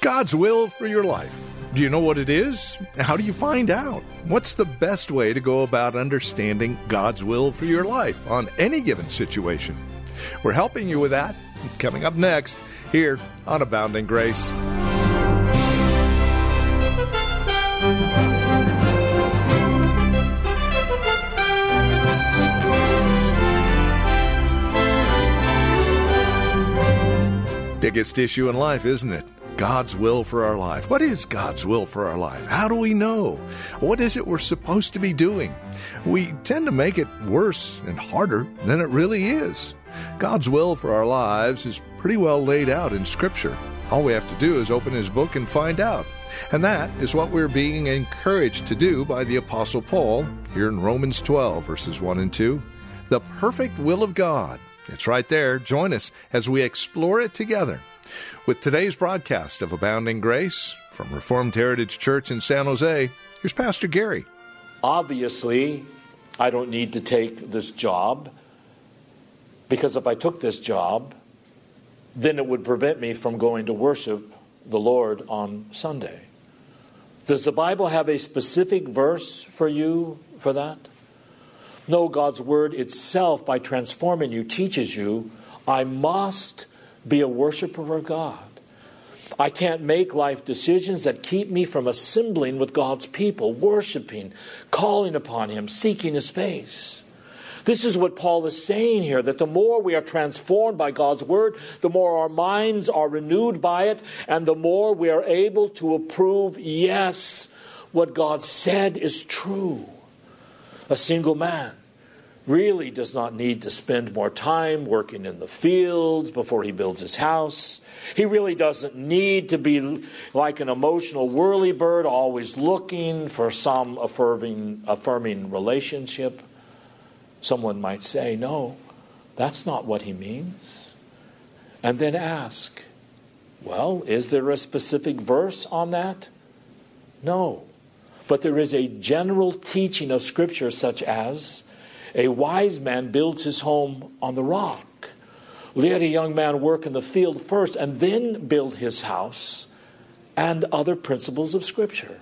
God's will for your life. Do you know what it is? How do you find out? What's the best way to go about understanding God's will for your life on any given situation? We're helping you with that coming up next here on Abounding Grace. Biggest issue in life, isn't it? God's will for our life. What is God's will for our life? How do we know? What is it we're supposed to be doing? We tend to make it worse and harder than it really is. God's will for our lives is pretty well laid out in Scripture. All we have to do is open His book and find out. And that is what we're being encouraged to do by the Apostle Paul here in Romans 12, verses 1 and 2. The perfect will of God. It's right there. Join us as we explore it together. With today's broadcast of Abounding Grace from Reformed Heritage Church in San Jose, here's Pastor Gary. Obviously, I don't need to take this job because if I took this job, then it would prevent me from going to worship the Lord on Sunday. Does the Bible have a specific verse for you for that? No, God's Word itself, by transforming you, teaches you I must be a worshiper of God. I can't make life decisions that keep me from assembling with God's people, worshiping, calling upon Him, seeking His face. This is what Paul is saying here that the more we are transformed by God's word, the more our minds are renewed by it, and the more we are able to approve, yes, what God said is true. A single man really does not need to spend more time working in the fields before he builds his house. He really doesn't need to be like an emotional whirlybird, always looking for some affirming, affirming relationship. Someone might say, No, that's not what he means. And then ask, Well, is there a specific verse on that? No. But there is a general teaching of Scripture, such as, a wise man builds his home on the rock. Let a young man work in the field first and then build his house, and other principles of Scripture.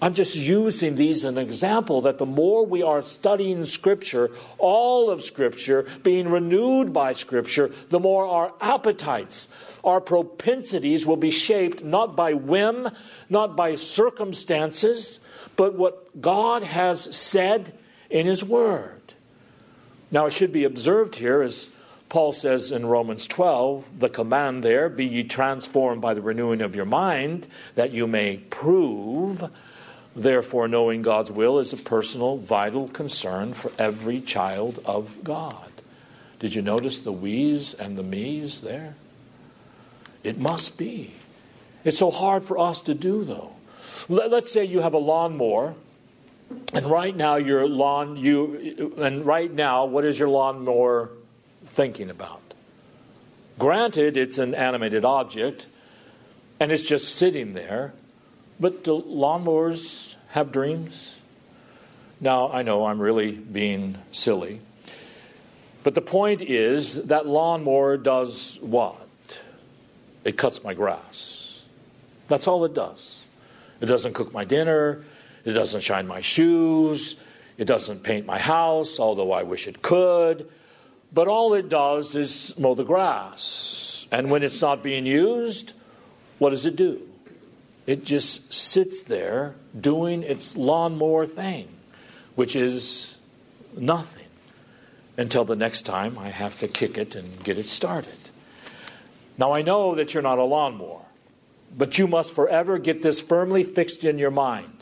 I'm just using these as an example that the more we are studying Scripture, all of Scripture, being renewed by Scripture, the more our appetites, our propensities will be shaped not by whim, not by circumstances, but what God has said in His Word. Now, it should be observed here, as Paul says in Romans 12, the command there, be ye transformed by the renewing of your mind, that you may prove. Therefore, knowing God's will is a personal, vital concern for every child of God. Did you notice the we's and the me's there? It must be. It's so hard for us to do, though. Let's say you have a lawnmower and right now, your lawn, you, and right now, what is your lawnmower thinking about? Granted, it's an animated object, and it's just sitting there, but do lawnmowers have dreams? Now, I know I'm really being silly, but the point is that lawnmower does what? It cuts my grass. That's all it does. It doesn't cook my dinner. It doesn't shine my shoes. It doesn't paint my house, although I wish it could. But all it does is mow the grass. And when it's not being used, what does it do? It just sits there doing its lawnmower thing, which is nothing until the next time I have to kick it and get it started. Now, I know that you're not a lawnmower, but you must forever get this firmly fixed in your mind.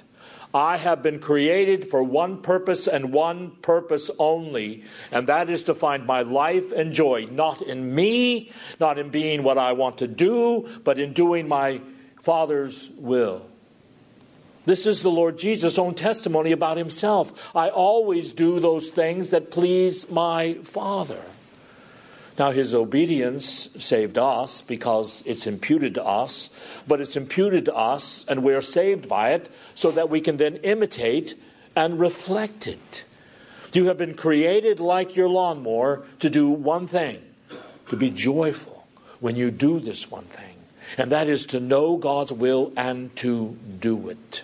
I have been created for one purpose and one purpose only, and that is to find my life and joy not in me, not in being what I want to do, but in doing my Father's will. This is the Lord Jesus' own testimony about himself. I always do those things that please my Father. Now, his obedience saved us because it's imputed to us, but it's imputed to us and we're saved by it so that we can then imitate and reflect it. You have been created like your lawnmower to do one thing to be joyful when you do this one thing, and that is to know God's will and to do it.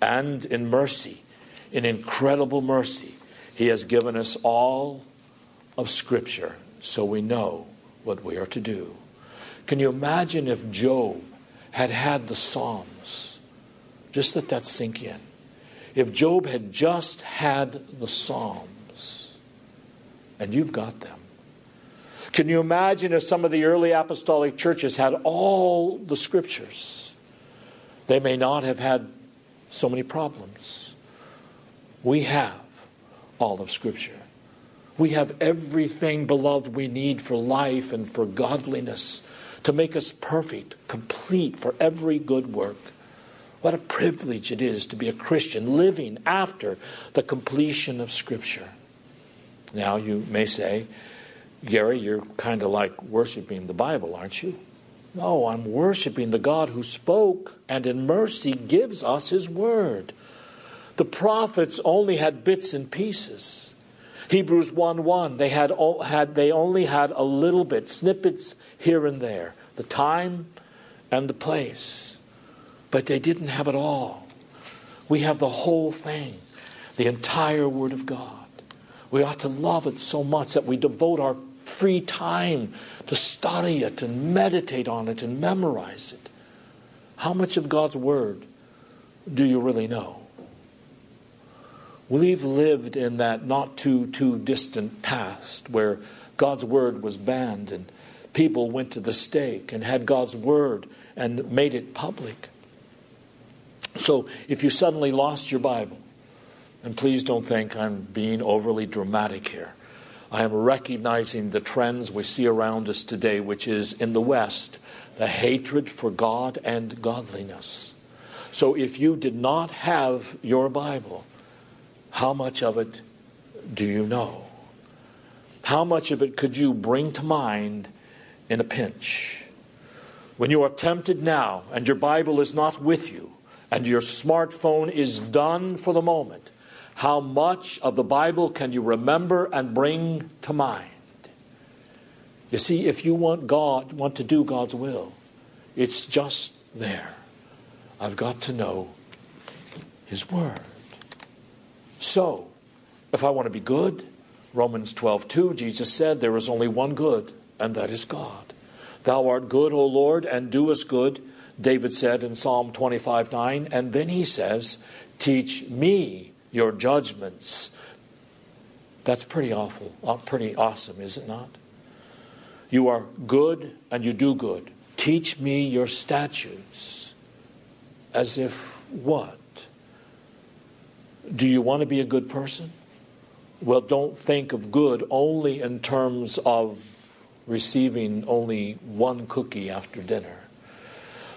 And in mercy, in incredible mercy, He has given us all of Scripture so we know what we are to do. Can you imagine if Job had had the Psalms? Just let that sink in. If Job had just had the Psalms, and you've got them. Can you imagine if some of the early apostolic churches had all the scriptures? They may not have had so many problems. We have all of Scripture. We have everything, beloved, we need for life and for godliness to make us perfect, complete for every good work. What a privilege it is to be a Christian living after the completion of Scripture. Now, you may say, Gary, you're kind of like worshiping the Bible, aren't you? No, I'm worshiping the God who spoke and in mercy gives us His Word. The prophets only had bits and pieces. Hebrews 1 1, they, had, had, they only had a little bit, snippets here and there, the time and the place. But they didn't have it all. We have the whole thing, the entire Word of God. We ought to love it so much that we devote our free time to study it and meditate on it and memorize it. How much of God's Word do you really know? We've lived in that not too too distant past where God's word was banned and people went to the stake and had God's word and made it public. So if you suddenly lost your Bible, and please don't think I'm being overly dramatic here. I am recognizing the trends we see around us today, which is in the West, the hatred for God and godliness. So if you did not have your Bible, how much of it do you know? How much of it could you bring to mind in a pinch? When you are tempted now and your Bible is not with you and your smartphone is done for the moment, how much of the Bible can you remember and bring to mind? You see, if you want God, want to do God's will, it's just there. I've got to know His Word. So, if I want to be good, Romans 12, 2, Jesus said, There is only one good, and that is God. Thou art good, O Lord, and doest good, David said in Psalm 25, 9. And then he says, Teach me your judgments. That's pretty awful, uh, pretty awesome, is it not? You are good and you do good. Teach me your statutes. As if what? Do you want to be a good person? Well, don't think of good only in terms of receiving only one cookie after dinner.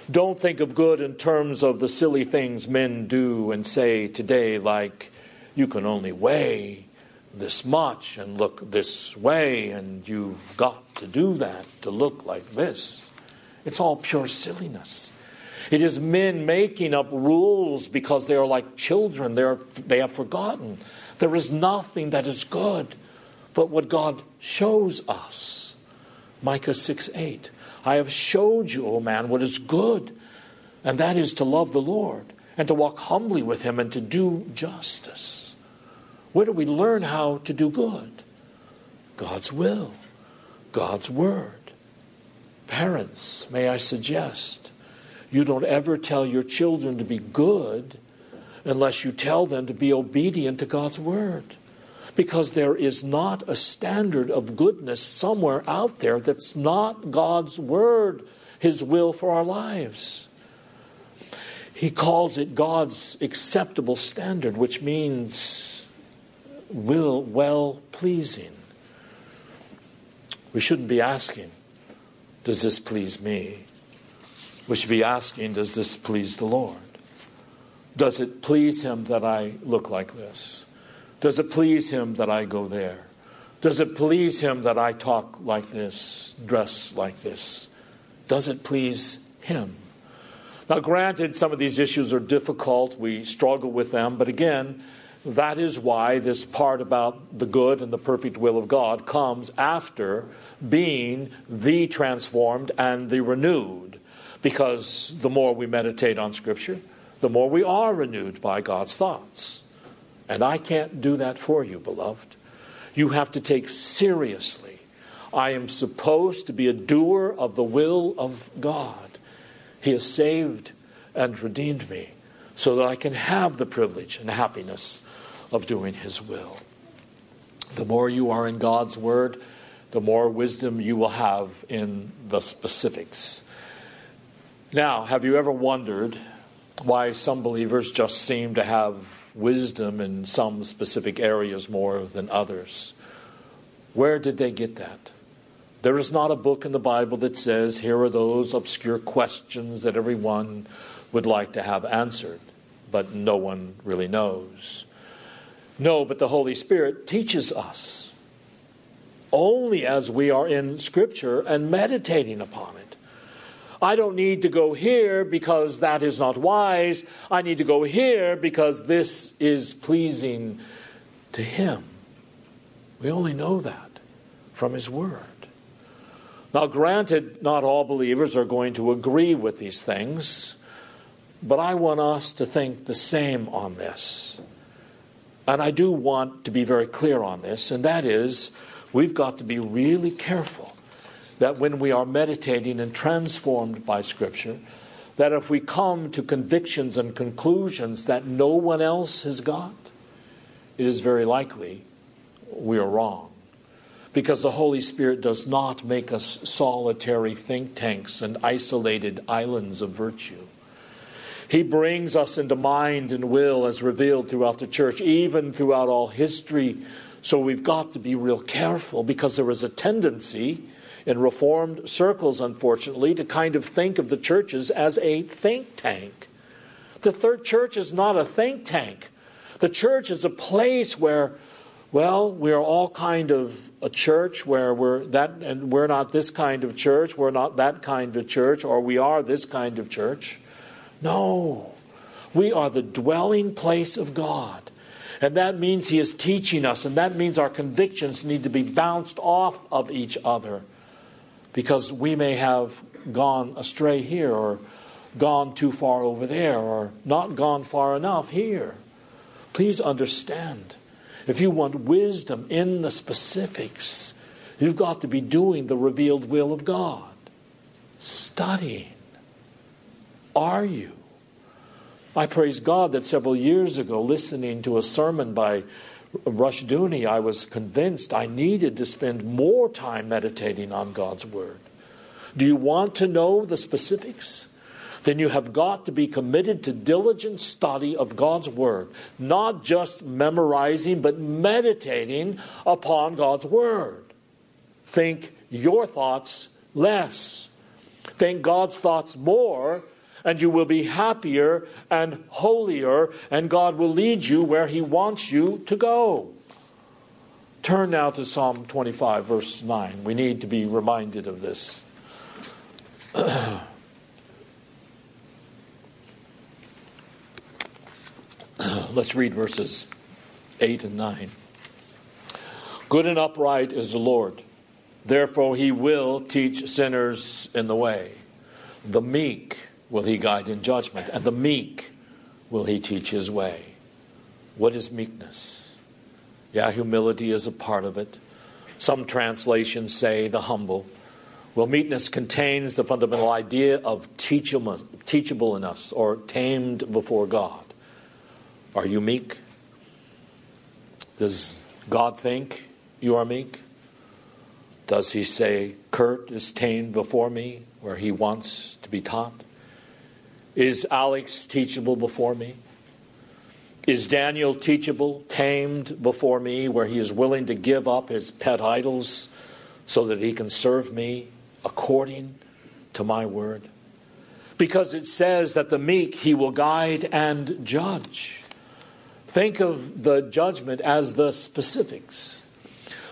Don't think of good in terms of the silly things men do and say today, like, you can only weigh this much and look this way, and you've got to do that to look like this. It's all pure silliness. It is men making up rules because they are like children. They, are, they have forgotten. There is nothing that is good but what God shows us. Micah 6 8. I have showed you, O man, what is good, and that is to love the Lord and to walk humbly with him and to do justice. Where do we learn how to do good? God's will, God's word. Parents, may I suggest, you don't ever tell your children to be good unless you tell them to be obedient to God's word. Because there is not a standard of goodness somewhere out there that's not God's word, His will for our lives. He calls it God's acceptable standard, which means will well pleasing. We shouldn't be asking, Does this please me? We should be asking Does this please the Lord? Does it please Him that I look like this? Does it please Him that I go there? Does it please Him that I talk like this, dress like this? Does it please Him? Now, granted, some of these issues are difficult. We struggle with them. But again, that is why this part about the good and the perfect will of God comes after being the transformed and the renewed. Because the more we meditate on Scripture, the more we are renewed by God's thoughts. And I can't do that for you, beloved. You have to take seriously. I am supposed to be a doer of the will of God. He has saved and redeemed me so that I can have the privilege and happiness of doing His will. The more you are in God's Word, the more wisdom you will have in the specifics. Now, have you ever wondered why some believers just seem to have wisdom in some specific areas more than others? Where did they get that? There is not a book in the Bible that says, here are those obscure questions that everyone would like to have answered, but no one really knows. No, but the Holy Spirit teaches us only as we are in Scripture and meditating upon it. I don't need to go here because that is not wise. I need to go here because this is pleasing to Him. We only know that from His Word. Now, granted, not all believers are going to agree with these things, but I want us to think the same on this. And I do want to be very clear on this, and that is we've got to be really careful that when we are meditating and transformed by Scripture, that if we come to convictions and conclusions that no one else has got, it is very likely we are wrong. Because the Holy Spirit does not make us solitary think tanks and isolated islands of virtue. He brings us into mind and will as revealed throughout the church, even throughout all history. So we've got to be real careful because there is a tendency in Reformed circles, unfortunately, to kind of think of the churches as a think tank. The third church is not a think tank. The church is a place where, well, we're all kind of a church where we're that, and we're not this kind of church, we're not that kind of church, or we are this kind of church. No. We are the dwelling place of God. And that means He is teaching us, and that means our convictions need to be bounced off of each other because we may have gone astray here, or gone too far over there, or not gone far enough here. Please understand. If you want wisdom in the specifics, you've got to be doing the revealed will of God, studying are you? I praise God that several years ago, listening to a sermon by Rushdoony, I was convinced I needed to spend more time meditating on God's Word. Do you want to know the specifics? Then you have got to be committed to diligent study of God's Word, not just memorizing, but meditating upon God's Word. Think your thoughts less. Think God's thoughts more and you will be happier and holier, and God will lead you where He wants you to go. Turn now to Psalm 25, verse 9. We need to be reminded of this. Let's read verses 8 and 9. Good and upright is the Lord, therefore, He will teach sinners in the way. The meek will he guide in judgment, and the meek will he teach his way. What is meekness? Yeah, humility is a part of it. Some translations say the humble. Well, meekness contains the fundamental idea of teachable, teachableness or tamed before God. Are you meek? Does God think you are meek? Does he say, Kurt is tamed before me, where he wants to be taught? Is Alex teachable before me? Is Daniel teachable, tamed before me, where he is willing to give up his pet idols so that he can serve me according to my word? because it says that the meek he will guide and judge. Think of the judgment as the specifics.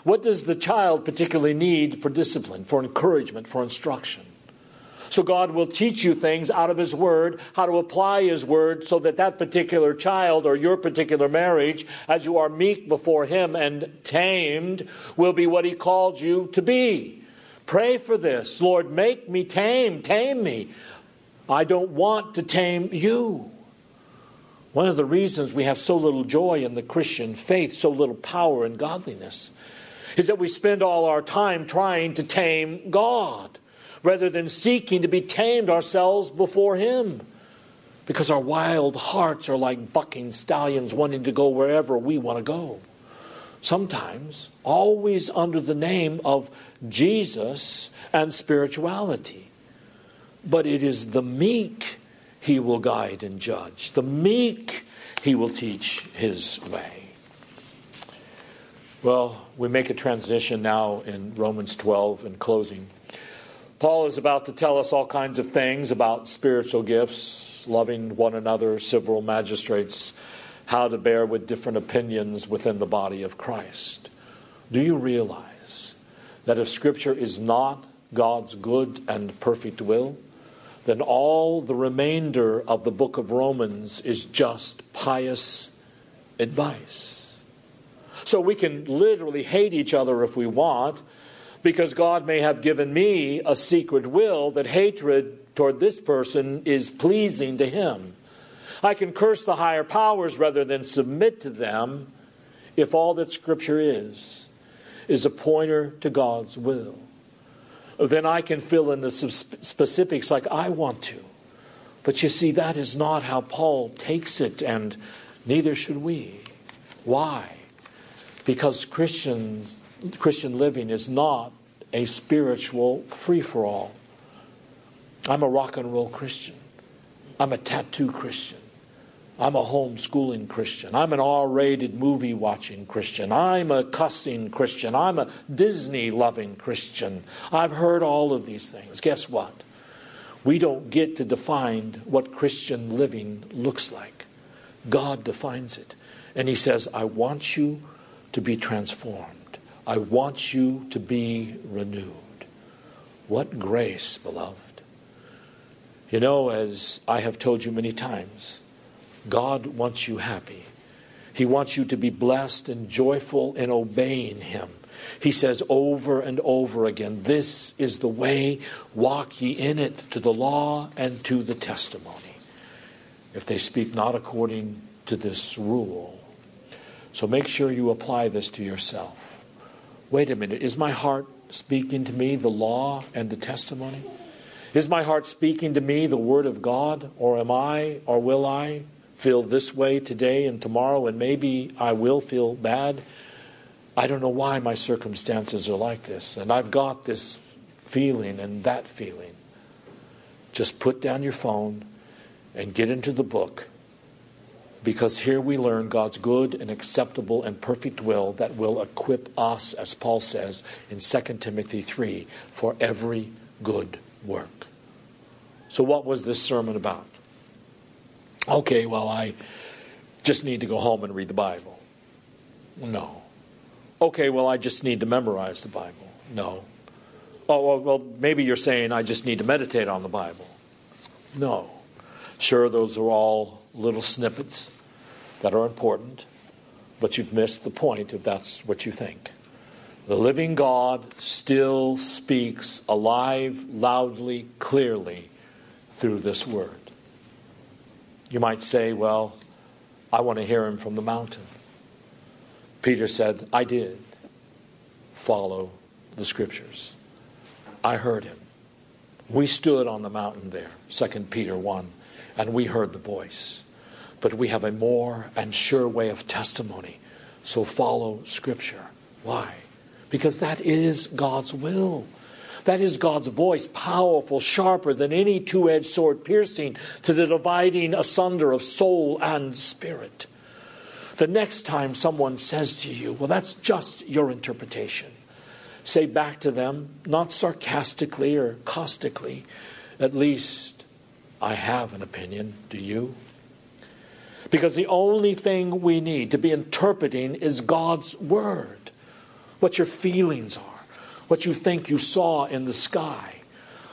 What does the child particularly need for discipline, for encouragement, for instruction? So God will teach you things out of His Word, how to apply His Word so that that particular child or your particular marriage, as you are meek before Him and tamed, will be what He called you to be. Pray for this. Lord, make me tame, tame me. I don't want to tame you. One of the reasons we have so little joy in the Christian faith, so little power in godliness, is that we spend all our time trying to tame God rather than seeking to be tamed ourselves before Him. Because our wild hearts are like bucking stallions wanting to go wherever we want to go. Sometimes, always under the name of Jesus and spirituality. But it is the meek He will guide and judge, the meek He will teach His way. Well, we make a transition now in Romans 12 in closing. Paul is about to tell us all kinds of things about spiritual gifts, loving one another, civil magistrates, how to bear with different opinions within the body of Christ. Do you realize that if Scripture is not God's good and perfect will, then all the remainder of the book of Romans is just pious advice? So we can literally hate each other if we want because God may have given me a secret will that hatred toward this person is pleasing to Him. I can curse the higher powers rather than submit to them if all that Scripture is is a pointer to God's will. Then I can fill in the specifics like I want to. But you see, that is not how Paul takes it, and neither should we. Why? Because Christians Christian living is not a spiritual free for all. I'm a rock and roll Christian. I'm a tattoo Christian. I'm a homeschooling Christian. I'm an R rated movie watching Christian. I'm a cussing Christian. I'm a Disney loving Christian. I've heard all of these things. Guess what? We don't get to define what Christian living looks like. God defines it. And He says, I want you to be transformed. I want you to be renewed. What grace, beloved. You know, as I have told you many times, God wants you happy. He wants you to be blessed and joyful in obeying Him. He says over and over again, This is the way, walk ye in it to the law and to the testimony. If they speak not according to this rule. So make sure you apply this to yourself wait a minute, is my heart speaking to me the law and the testimony? Is my heart speaking to me the Word of God? Or am I, or will I feel this way today and tomorrow, and maybe I will feel bad? I don't know why my circumstances are like this, and I've got this feeling and that feeling. Just put down your phone and get into the book because here we learn God's good and acceptable and perfect will that will equip us, as Paul says in 2 Timothy 3, for every good work. So, what was this sermon about? Okay, well, I just need to go home and read the Bible. No. Okay, well, I just need to memorize the Bible. No. Oh, well, maybe you're saying I just need to meditate on the Bible. No. Sure, those are all little snippets that are important, but you've missed the point if that's what you think. The living God still speaks alive, loudly, clearly through this word. You might say, Well, I want to hear him from the mountain. Peter said, I did follow the scriptures. I heard him. We stood on the mountain there, 2 Peter 1, and we heard the voice but we have a more and sure way of testimony. So follow Scripture. Why? Because that is God's will. That is God's voice, powerful, sharper than any two edged sword, piercing to the dividing asunder of soul and spirit. The next time someone says to you, Well, that's just your interpretation, say back to them, not sarcastically or caustically, at least I have an opinion. Do you? Because the only thing we need to be interpreting is God's Word. What your feelings are, what you think you saw in the sky,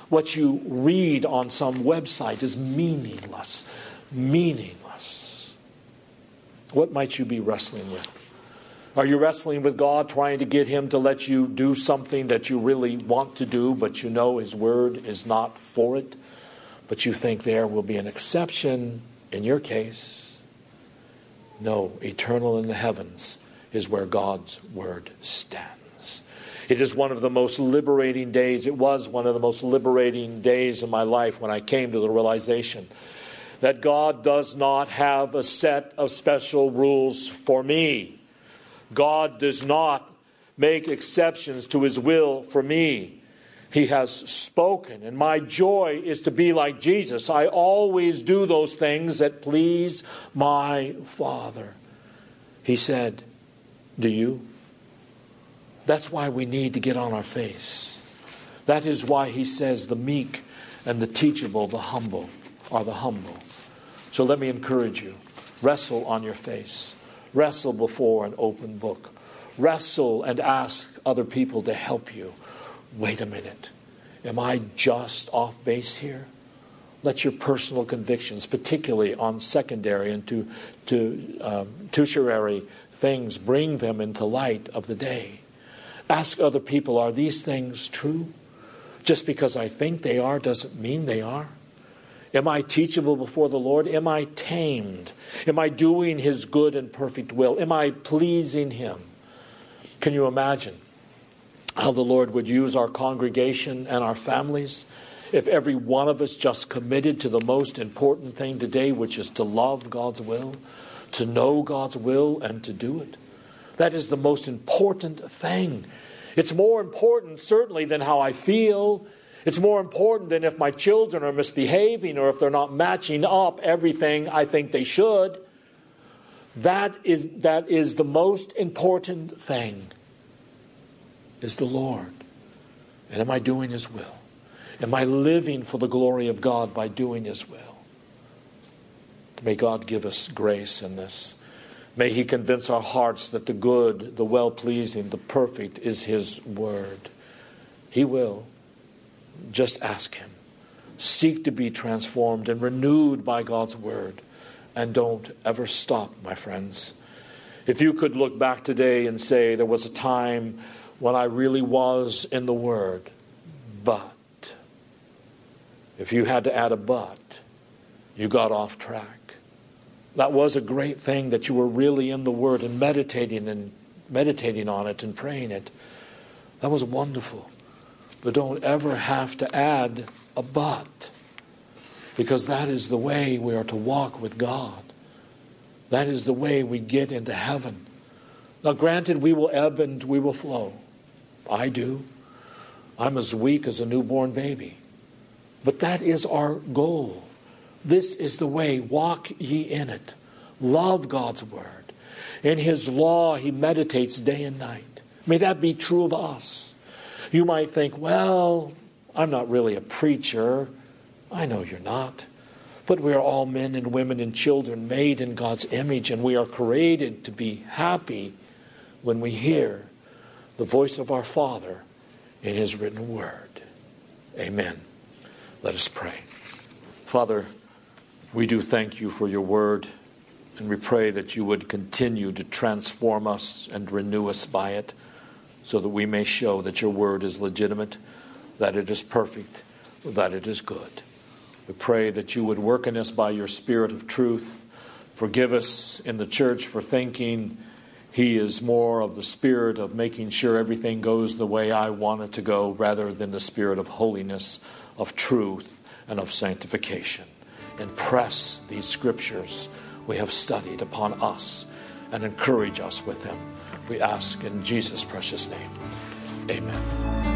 what you read on some website is meaningless. Meaningless. What might you be wrestling with? Are you wrestling with God, trying to get Him to let you do something that you really want to do, but you know His Word is not for it? But you think there will be an exception in your case? No, eternal in the heavens is where God's Word stands. It is one of the most liberating days. It was one of the most liberating days in my life when I came to the realization that God does not have a set of special rules for me. God does not make exceptions to his will for me. He has spoken, and my joy is to be like Jesus. I always do those things that please my Father. He said, Do you? That's why we need to get on our face. That is why he says the meek and the teachable, the humble, are the humble. So let me encourage you wrestle on your face. Wrestle before an open book. Wrestle and ask other people to help you. Wait a minute. Am I just off base here? Let your personal convictions, particularly on secondary and to, to um, tertiary things, bring them into light of the day. Ask other people, are these things true? Just because I think they are doesn't mean they are. Am I teachable before the Lord? Am I tamed? Am I doing His good and perfect will? Am I pleasing Him? Can you imagine how the Lord would use our congregation and our families if every one of us just committed to the most important thing today, which is to love God's will, to know God's will, and to do it? That is the most important thing. It's more important, certainly, than how I feel it's more important than if my children are misbehaving or if they're not matching up everything I think they should. That is, that is the most important thing is the Lord. And am I doing His will? Am I living for the glory of God by doing His will? May God give us grace in this. May He convince our hearts that the good, the well pleasing, the perfect is His word. He will. Just ask Him. Seek to be transformed and renewed by God's Word. And don't ever stop, my friends. If you could look back today and say, there was a time when I really was in the Word, but, if you had to add a but, you got off track. That was a great thing that you were really in the Word and meditating and meditating on it and praying it. That was wonderful. But don't ever have to add a but, because that is the way we are to walk with God. That is the way we get into heaven. Now, granted, we will ebb and we will flow. I do. I'm as weak as a newborn baby. But that is our goal. This is the way. Walk ye in it. Love God's word. In his law, he meditates day and night. May that be true of us. You might think, well, I'm not really a preacher. I know you're not. But we are all men and women and children made in God's image, and we are created to be happy when we hear the voice of our Father in His written word. Amen. Let us pray. Father, we do thank you for your word, and we pray that you would continue to transform us and renew us by it so that we may show that your word is legitimate, that it is perfect, that it is good. We pray that you would work in us by your spirit of truth. Forgive us in the church for thinking he is more of the spirit of making sure everything goes the way I want it to go rather than the spirit of holiness, of truth, and of sanctification. Impress these scriptures we have studied upon us and encourage us with them. We ask in Jesus' precious name. Amen.